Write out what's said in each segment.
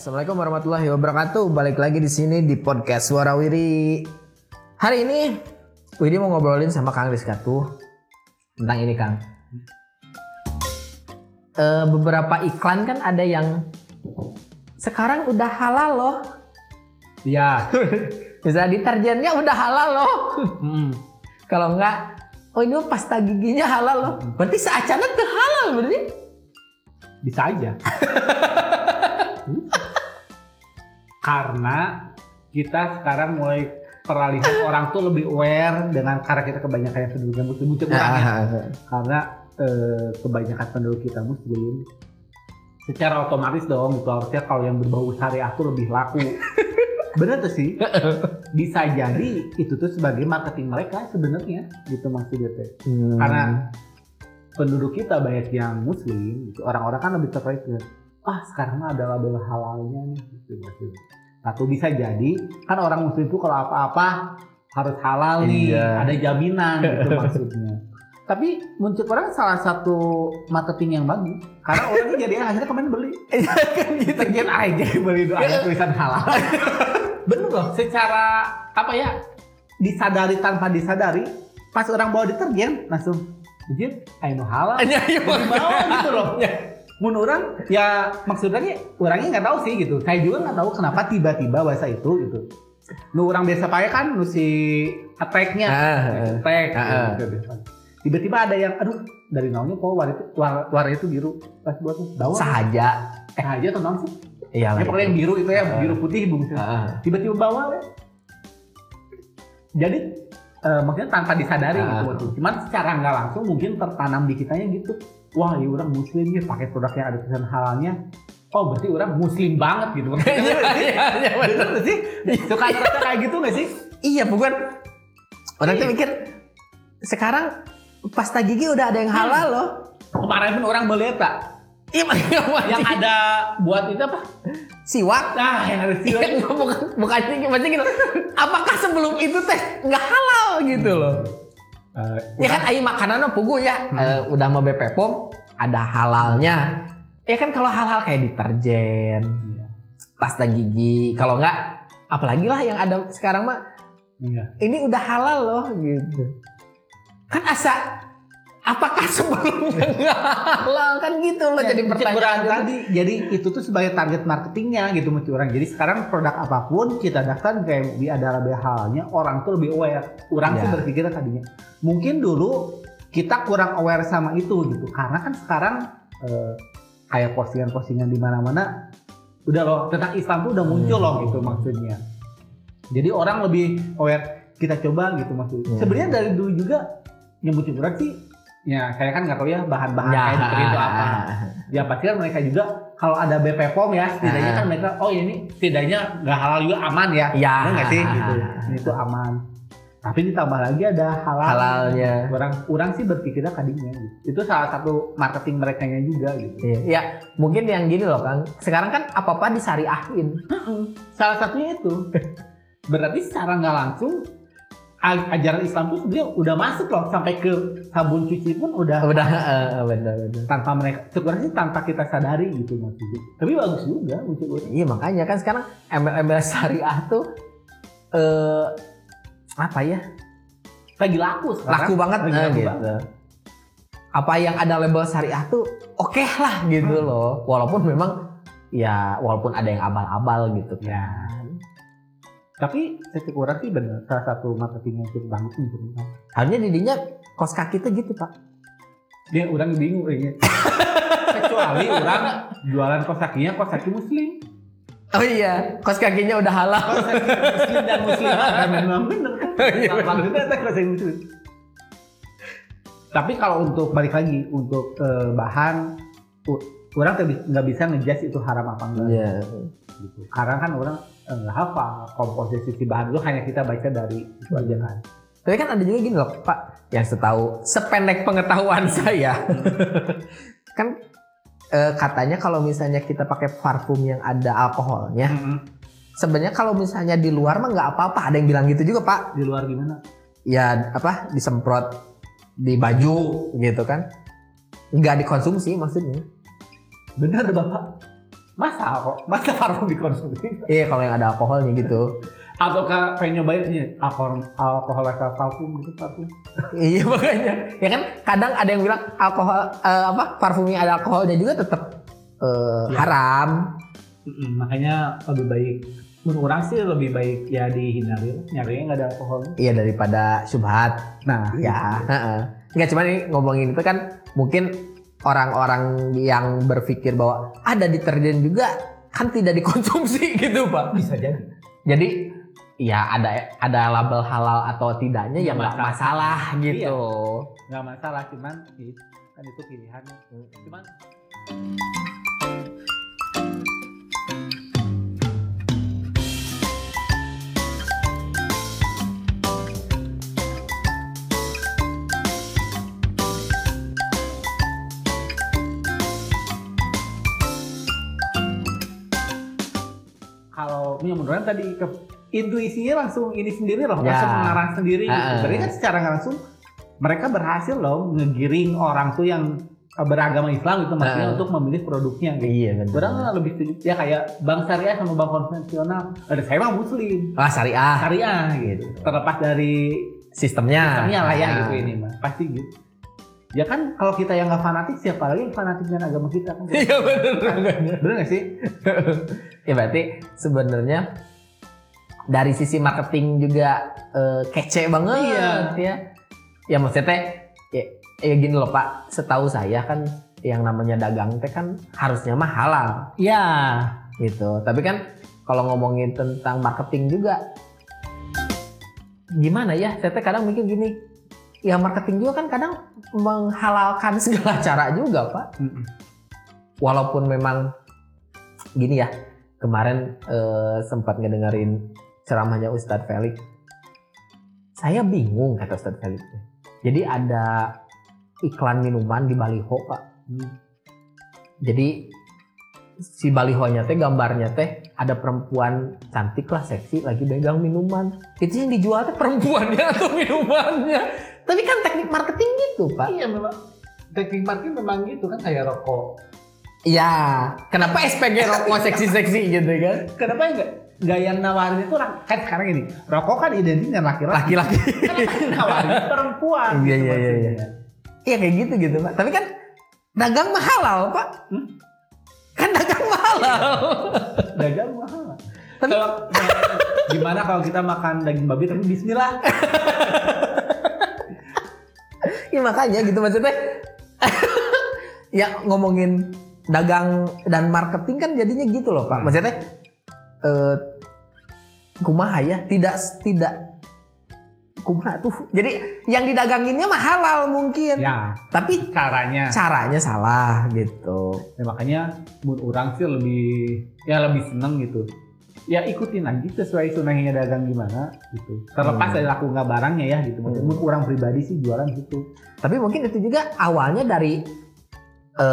Assalamualaikum warahmatullahi wabarakatuh. Balik lagi di sini di podcast Suara Wiri. Hari ini Wiri mau ngobrolin sama Kang Rizka tuh tentang ini Kang. Eh, beberapa iklan kan ada yang sekarang udah halal loh. Iya. Bisa deterjennya udah halal loh. Hmm. Kalau enggak, oh ini pasta giginya halal loh. Berarti seacana tuh halal berarti? Bisa aja. Karena kita sekarang mulai peralihan orang tuh lebih aware dengan karena kita kebanyakan yang penduduknya muslim bukan orangnya. Karena eh, kebanyakan penduduk kita muslim secara otomatis dong gitu harusnya kalau yang berbau syariah tuh lebih laku. Bener tuh sih. Bisa jadi itu tuh sebagai marketing mereka sebenarnya gitu maksudnya teh. Hmm. Karena penduduk kita banyak yang muslim gitu. orang-orang kan lebih tertarik ke ah sekarang ada label halalnya nih gitu maksudnya. Satu bisa jadi kan orang muslim itu kalau apa-apa harus halal nih, Iya. ada jaminan gitu maksudnya. Tapi muncul orang salah satu marketing yang bagus karena orangnya jadi akhirnya kemarin beli. Iya kan gitu. Tergen aja beli itu ada tulisan halal. Bener loh, secara apa ya disadari tanpa disadari pas orang bawa deterjen langsung Jin, ayo halal. Hanya Jadi bawa gitu loh. Mun orang ya maksudnya orangnya nggak tahu sih gitu. Saya juga nggak tahu kenapa tiba-tiba bahasa itu gitu. Nu orang biasa pakai kan nu si attack-nya. Ah, Attack. ah. gitu. Tiba-tiba ada yang aduh dari naonnya kok warna itu war- warna itu biru pas buat bawa. Sahaja. Eh aja tuh naon sih? Iya Ya pokoknya yang biru itu ya, Ah. biru putih. Ah, Tiba-tiba bawa ya. Jadi eh, maksudnya tanpa disadari Ah. gitu waktu. Cuman secara nggak langsung mungkin tertanam di kitanya gitu. Wah, ya orang muslim ya pakai produk yang ada tulisan halalnya. Oh, berarti orang muslim banget gitu. Iya, iya, iya, bener. Sih? Suka suka kayak gitu nggak sih? Iya bukan. Orang tuh Iya. mikir sekarang pasta gigi udah ada yang halal loh. Kemarin pun orang melihat tak Iya yang ada buat itu apa? siwak. Nah, yang ada sih. Iya, bukan bukan maksudnya gitu. Apakah sebelum itu teh nggak halal gitu loh? Ya kan ayo makanannya pugu ya. Eh, udah mau BP POM ada halalnya. Ya kan kalau hal-hal kayak deterjen, Iya. pasta gigi, kalau nggak apalagi lah yang ada sekarang mah Iya. ini udah halal loh gitu. Kan asa apakah sebelumnya nggak halal kan gitu loh jadi Cek pertanyaan. tadi. Jadi itu tuh sebagai target marketingnya gitu mesti orang. Jadi sekarang produk apa pun kita daftar kayak di ada label halalnya orang tuh lebih aware. Orang Ya. tuh berpikir tadinya mungkin dulu kita kurang aware sama itu gitu. Karena kan sekarang eh, kayak postingan-postingan di mana-mana udah loh tentang Islam tuh udah muncul Hmm. loh gitu maksudnya. Jadi orang lebih aware kita coba gitu maksudnya. Hmm. sebenarnya dari dulu juga yang orang sih ya saya kan nggak tahu ya bahan-bahan Ya. kayak gitu itu apa ya pasti kan mereka juga kalau ada BP POM ya setidaknya kan mereka oh ini setidaknya nggak halal juga aman ya Ya. Nggak sih gitu ini tuh aman tapi ditambah lagi ada halal Halalnya. orang orang sih berpikirnya tadinya gitu. itu salah satu marketing mereka juga gitu Iya, ya mungkin yang gini loh Kang. Sekarang kan apa-apa disariahin. salah satunya itu berarti secara nggak langsung ajaran Islam tuh sebenarnya udah masuk loh sampai ke sabun cuci pun udah Udah bener bener. tanpa mereka sebenarnya sih tanpa kita sadari gitu maksudnya tapi bagus juga muncul Iya makanya kan sekarang embel-embel syariah tuh eh apa ya? lagi laku sekarang Laku banget Lagi eh, laku gitu. banget. Apa yang ada label syariah tuh oke lah gitu Hmm. loh. Walaupun memang ya walaupun ada yang abal-abal gitu Ya. Tapi saya kurang sih bener salah satu marketing yang cukup bagus sebenarnya. Harusnya didinya kos kaki tuh gitu pak. dia orang bingung kayaknya kecuali orang jualan kos kakinya kos kaki muslim Oh iya, kos kakinya udah halal. kos kaki muslim dan muslim kan memang bener kan Iya, maksudnya ada kos kaki muslim tapi kalau untuk balik lagi untuk eh, bahan orang nggak bisa ngejudge itu haram apa enggak Iya. gitu. karena kan orang nggak hafal komposisi si bahan itu hanya kita baca dari itu aja kan. Tapi kan ada juga gini loh Pak, yang setahu sependek pengetahuan saya, kan eh, katanya kalau misalnya kita pakai parfum yang ada alkoholnya, sebenarnya kalau misalnya di luar mah nggak apa-apa. Ada yang bilang gitu juga Pak. di luar gimana? Ya apa disemprot di baju gitu kan, nggak dikonsumsi maksudnya. bener bapak Masa kok, masa parfum dikonsumsi? Iya kalau yang ada alkoholnya gitu. Atau kak pengen nyobain ini alkohol alkohol level parfum gitu parfum? iya makanya. Ya kan kadang ada yang bilang alkohol eh, apa parfumnya ada alkoholnya juga tetap eh, Iya. haram. Mm-mm, makanya lebih baik menurut orang sih lebih baik ya dihindari nyarinya nggak ada alkohol. Iya daripada subhat. Nah, Ya. heeh. Nggak cuma nih ngomongin itu kan mungkin orang-orang yang berpikir bahwa ada deterjen juga kan tidak dikonsumsi gitu pak. bisa jadi. Jadi ya ada ada label halal atau tidaknya ya Nggak masalah. masalah gitu. Nggak masalah, cuman kan itu pilihan. Cuman kalau ya menurut tadi ke intuisinya langsung ini sendiri loh, Ya. langsung mengarah sendiri. Gitu. Ah. Berarti kan secara nggak langsung mereka berhasil loh ngegiring orang tuh yang eh, beragama Islam itu maksudnya Ah. untuk memilih produknya. Gitu. Iya benar. Lebih setuju ya kayak bank syariah sama bank konvensional. Ada saya mah muslim, Ah syariah syariah gitu. Terlepas dari sistemnya. sistemnya lah ya gitu ini mah pasti gitu. Ya kan kalau kita yang nggak fanatik siapa lagi yang fanatik dengan agama kita kan? Iya benar. Bener nggak sih? ya berarti sebenarnya dari sisi marketing juga eh, kece banget Iya. ya. Ya maksudnya teh ya, ya gini loh Pak, setahu saya kan yang namanya dagang teh kan harusnya mah halal Ya. gitu. Tapi kan kalau ngomongin tentang marketing juga gimana ya? Saya kadang mikir gini, ya marketing juga kan kadang menghalalkan segala cara juga, Pak. Walaupun memang gini ya, kemarin eh, sempat ngedengerin ceramahnya Ustadz Felix. Saya bingung kata Ustadz Felix. Jadi ada iklan minuman di baliho, Pak. Jadi si balihonya teh gambarnya teh ada perempuan cantik lah seksi lagi pegang minuman itu yang dijual teh perempuannya atau minumannya tapi kan teknik marketing gitu pak Iya memang teknik marketing memang gitu kan kayak rokok. Iya kenapa SPG rokok seksi-seksi gitu kan Kenapa enggak nggak yang nawarin itu orang kan sekarang ini rokok kan identik dengan laki-laki. laki-laki yang nawarin perempuan? Iya, gitu iya, iya, iya. iya kayak gitu gitu pak tapi kan dagang mah halal pak Hmm? kan dagang mah halal Dagang mahal. Tapi- Kalau gimana kalau kita makan daging babi tapi Bismillah? ya makanya gitu maksudnya. Ya ngomongin dagang dan marketing kan jadinya gitu loh pak. Maksudnya eh kumaha ya? Tidak tidak. Kumaha tuh? Jadi yang didaganginnya mah halal mungkin. Ya tapi caranya. caranya salah gitu. Ya, makanya mun orang sih lebih ya lebih seneng gitu. Ya ikutin aja sesuai sunahnya dagang gimana gitu. Terlepas Hmm. dari laku nggak barangnya ya gitu. Maksudnya Hmm. mun orang pribadi sih jualan gitu. tapi mungkin itu juga awalnya dari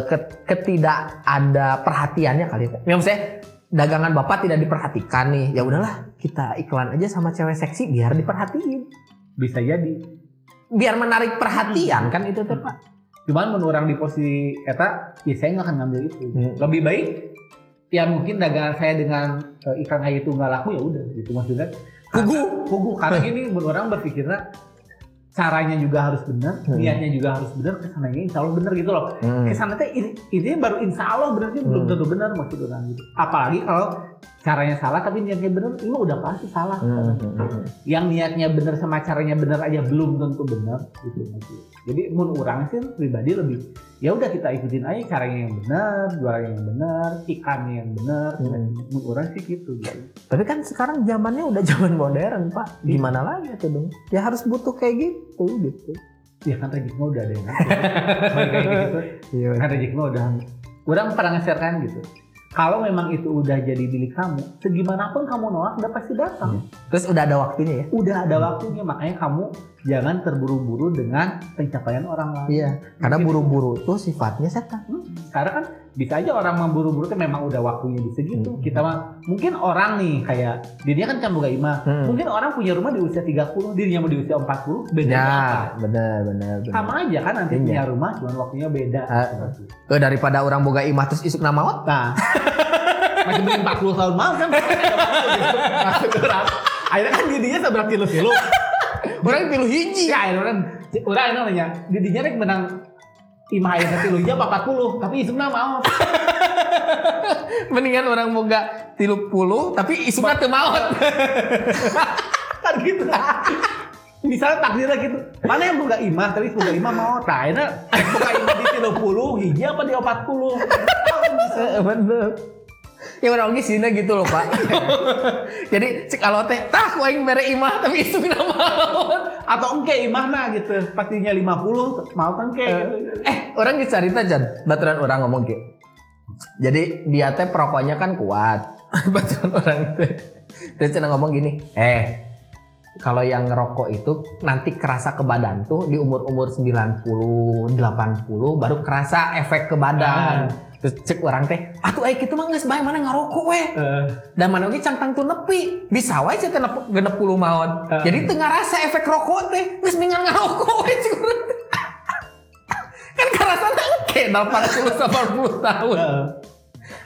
ke- ketidak ada perhatiannya kali ya Ya, maksudnya dagangan bapak tidak diperhatikan nih ya udahlah kita iklan aja sama cewek seksi biar diperhatiin Bisa jadi. biar menarik perhatian kan itu teh pak Cuman mun orang di posisi eta, ya saya nggak akan ngambil itu. Hmm. Lebih baik ya mungkin dagangan saya dengan eh, iklan kayak itu nggak laku ya udah gitu maksudnya. Pugu. Pugu karena gini mun orang berpikirnya caranya juga harus benar, Hmm. niatnya juga harus benar, ke sananya insya Allah benar gitu loh. Ke sana teh ini, ini baru insya Allah berarti belum Hmm. tentu benar maksud orang gitu. Apalagi kalau caranya salah tapi niatnya benar, ini udah pasti salah. Hmm. Yang niatnya benar sama caranya benar aja belum tentu benar gitu maksudnya. Jadi mun orang sih pribadi lebih ya udah kita ikutin aja caranya yang benar, jualannya yang benar, ikannya yang benar. Hmm. Mun orang sih gitu gitu. tapi kan sekarang zamannya udah zaman modern pak gimana lagi tuh dong ya harus butuh kayak gitu gitu Ya kan rezeki udah ada yang kayak gitu. iya Kan rezeki udah Orang pernah nge-share kan gitu. Kalau memang itu udah jadi milik kamu, segimanapun kamu nolak udah pasti datang. terus udah ada waktunya ya Udah ada waktunya, makanya kamu jangan terburu-buru dengan pencapaian orang lain. iya karena buru-buru tuh sifatnya setan Hmm, Sekarang kan bisa aja orang memburu-buru kan memang udah waktunya di segitu. Hmm. Kita mah mungkin orang nih kayak dirinya kan cambuga imah. Hmm. Mungkin orang punya rumah di usia 30, dirinya mau di usia 40, bedanya apa? ya bener bener bener Sama aja kan nanti Iya. punya rumah cuman waktunya beda. Eh, daripada orang boga imah terus isuk nama Nah, masih mending 40 tahun mau kan maksud orang akhirnya kan didinya seberapa kilo kilo orang pilu hiji ya orang orang nanya didinya rek menang imah ayeuna tilu hiji apa 40 tapi isukna mau mendingan orang boga tilu puluh tapi isukna teu maot kan gitu. Misalnya takdirnya gitu mana yang buka imah? Tapi buka imah mau nah ini buka imah di tilu puluh hiji apa di empat puluh. Bener ya orang oge sini gitu loh pak. Jadi cek kalau teh tah ku aing mere imah tapi isukna maot atau engke imah nah gitu pastinya 50 mau kan engke gitu. eh orang dicarita jan baturan orang ngomong gitu. Jadi dia teh perokoknya kan kuat. Baturan orang teh. Terus cenah ngomong gini eh kalau yang ngerokok itu nanti kerasa ke badan tuh di umur-umur 90, 80 baru kerasa efek ke badan. Terus cek orang teh, atuh ayo kitu mah geus bae mana ngarokok we. Eh, Dan mana oge cangtang tuh nepi. Bisa wae cek genep genep puluh maot. Eh. Jadi teu ngarasa efek rokok teh. Geus mendingan ngarokok we cek urang teh. Kan karasana engke 80 90 tahun. eh.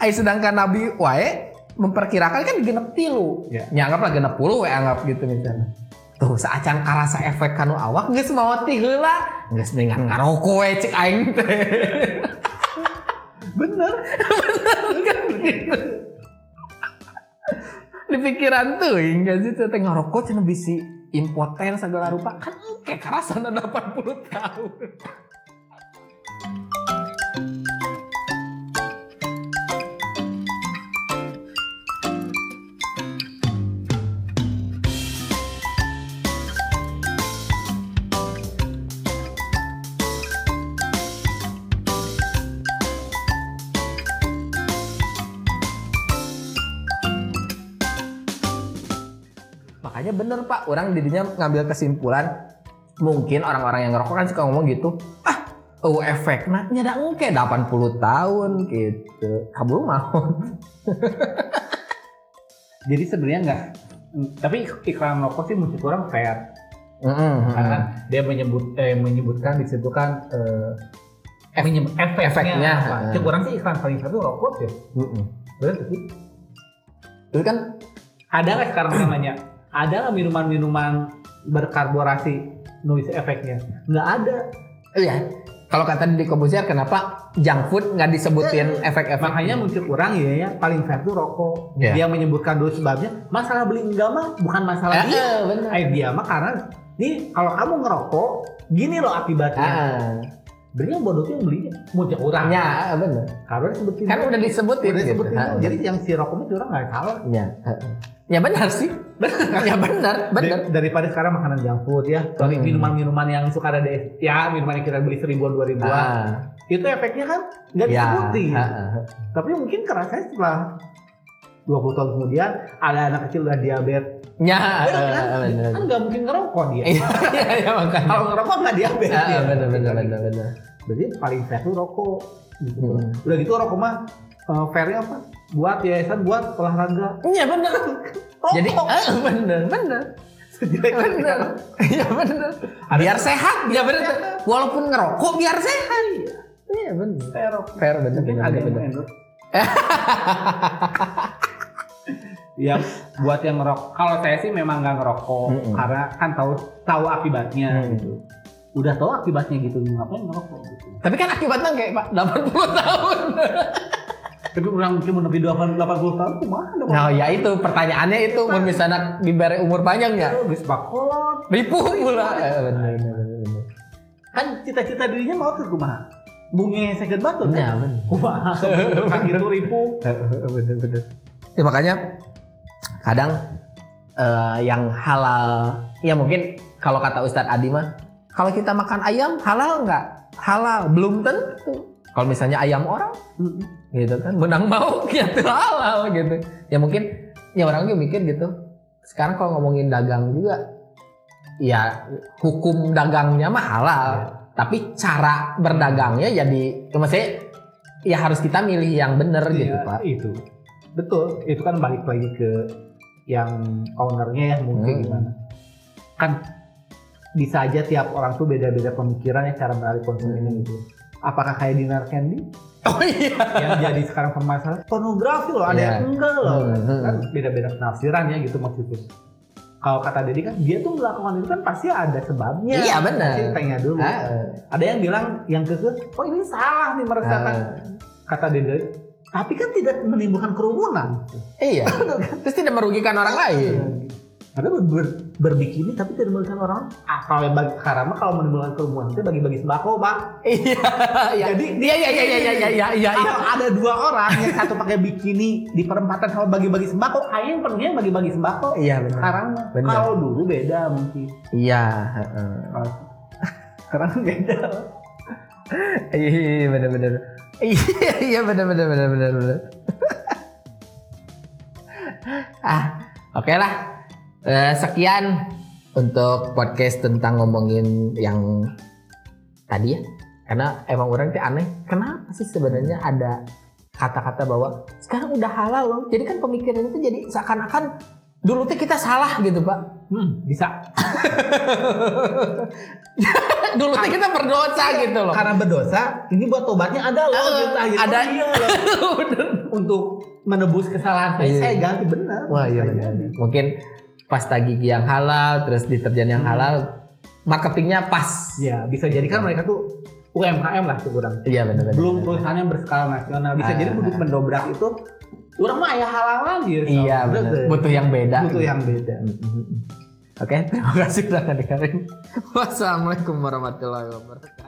Ay sedangkan Nabi wae memperkirakan kan genep tilu. Ya. Ya. anggaplah genep puluh we anggap gitu misalnya. Tuh saacan karasa efek kanu awak geus maot ti heula. Geus mendingan ngarokok we cek aing teh. Di pikiran tuh hingga sih teh ngarokok cenah bisi impoten segala rupa kan kayak karasana 80 tahun. Makanya bener pak, orang didinya ngambil kesimpulan mungkin orang-orang yang ngerokok kan suka ngomong gitu, ah, oh efek nah nyada engke 80 tahun gitu, kabur mau. jadi sebenarnya enggak tapi iklan rokok sih menurut orang fair Mm-mm, karena mm-mm. dia menyebut eh, menyebutkan disebutkan eh, menyebut efeknya, efeknya, apa. heeh. Cek orang sih iklan paling satu rokok Mm-mm. bener sih Itu kan ada nggak sekarang namanya ada nggak minuman-minuman berkarborasi nulis efeknya nggak ada. Iya. Kalau kata di Kobusier kenapa junk food nggak disebutin efek-efek? makanya muncul orang ya ya paling fair tuh rokok. Iya. dia menyebutkan dulu sebabnya. Masalah beli enggak mah bukan masalah Eh, dia. eh, bener. eh dia mah karena nih kalau kamu ngerokok gini loh akibatnya. Ah, beli yang bodoh tuh yang belinya muncul orang ya bener. karena disebutin Kan udah disebutin udah gitu. disebutin Ah, jadi yang si rokok itu orang nggak salah. Ya, ya benar sih. Ya benar, benar. Dari- daripada sekarang makanan junk food ya sorry Hmm. minuman-minuman yang suka ada di ya minuman yang kita beli seribuan dua ribuan Ah, itu efeknya kan nggak ya. disebutin ah, ah. tapi mungkin kerasa setelah 20 tahun kemudian ada anak kecil udah diabetes Ya, Bener ah, kan? ah, benar. kan nggak mungkin ngerokok dia Iya, iya, iya, makanya. kalau ngerokok nggak diabetes Ah, benar, benar, benar, benar. berarti paling fair tuh rokok gitu. Hmm. udah gitu rokok mah eh, fairnya apa buat yayasan buat olahraga Iya benar. Jadi, ah, benar, benar. Sejelek Benar. Iya benar. Biar sehat, ya benar. Walaupun ngerokok biar sehat. Iya benar. fair. Fair benar, mungkin benar, ada yang ya buat yang ngerokok kalau saya sih memang nggak ngerokok Mm-mm. karena kan tahu tahu akibatnya Mm. gitu udah tahu akibatnya gitu ngapain ngerokok gitu Tapi kan akibatnya kayak Pak 80 tahun. Tapi orang mungkin mau lebih 80 tahun kumaha dong? Nah, ya itu pertanyaannya itu mun misalnya diberi umur panjang ya. Terus bakolot Ribu pula. Eh, kan cita-cita dirinya mau tuh kumaha bunyi second batu Ya, benar. kumaha kan itu ribu bener bener. Ya makanya kadang eh, yang halal ya mungkin kalau kata Ustadz Adi mah kalau kita makan ayam halal nggak? Halal belum tentu kalau misalnya ayam orang gitu kan menang mau ya itu halal gitu. Ya mungkin ya orang juga mikir gitu. Sekarang kalau ngomongin dagang juga ya hukum dagangnya mah halal. Tapi cara berdagangnya jadi ya maksudnya ya harus kita milih yang bener gitu Iya, pak. itu. Betul itu kan balik lagi ke yang ownernya ya mungkin Hmm. gimana. Kan bisa aja tiap orang tuh beda-beda pemikirannya cara menarik konsumennya Hmm. gitu apakah kayak dinar candy Oh iya. yang jadi sekarang permasalahan pornografi loh ada Iya. yang enggak loh Hmm, kan beda-beda penafsiran ya gitu maksudnya kalau kata Dedi kan dia tuh melakukan itu kan pasti ada sebabnya Iya, benar. pasti tanya dulu Ah. ada yang bilang yang keke oh ini salah nih meresahkan Ah. kata Dedi tapi kan tidak menimbulkan kerumunan Iya. Terus tidak merugikan orang lain. Ada ber, ber- berbikini tapi tidak menimbulkan orang ah kalau yang bagi karena mah kalau menimbulkan kerumunan itu bagi-bagi sembako pak Iya. Iya. Jadi Iya iya iya iya iya iya iya iya. kalau ada dua orang yang satu pakai bikini di perempatan sama bagi-bagi sembako, kayaknya perginya bagi-bagi sembako. Iya benar. Sekarang kalau dulu beda mungkin. Iya. Kalau sekarang beda. Iya benar benar. Iya iya benar benar benar benar benar. ah, oke lah. Eh, sekian untuk podcast tentang ngomongin yang tadi ya. Karena emang orang itu aneh. Kenapa sih sebenarnya ada kata-kata bahwa sekarang udah halal loh. Jadi kan pemikiran itu jadi seakan-akan dulu tuh kita salah gitu pak. Hmm, bisa. dulu tuh kita berdosa gitu loh. Karena berdosa, ini buat tobatnya ada loh. Eh, gitu. Ada. oh iya loh. Untuk menebus kesalahan saya, Iya. saya ganti benar. Wah iya ganti. Mungkin pasta gigi yang halal, terus deterjen yang Hmm. halal, marketingnya pas. Ya, bisa jadi kan mereka tuh UMKM lah kurang. Iya benar benar. Belum perusahaan yang berskala nasional. Bisa Ah. jadi untuk mendobrak itu, orang mah ya halal lagi. Iya benar. Butuh yang beda. Butuh yang beda. Oke, terima kasih sudah dengerin. Wassalamualaikum warahmatullahi wabarakatuh.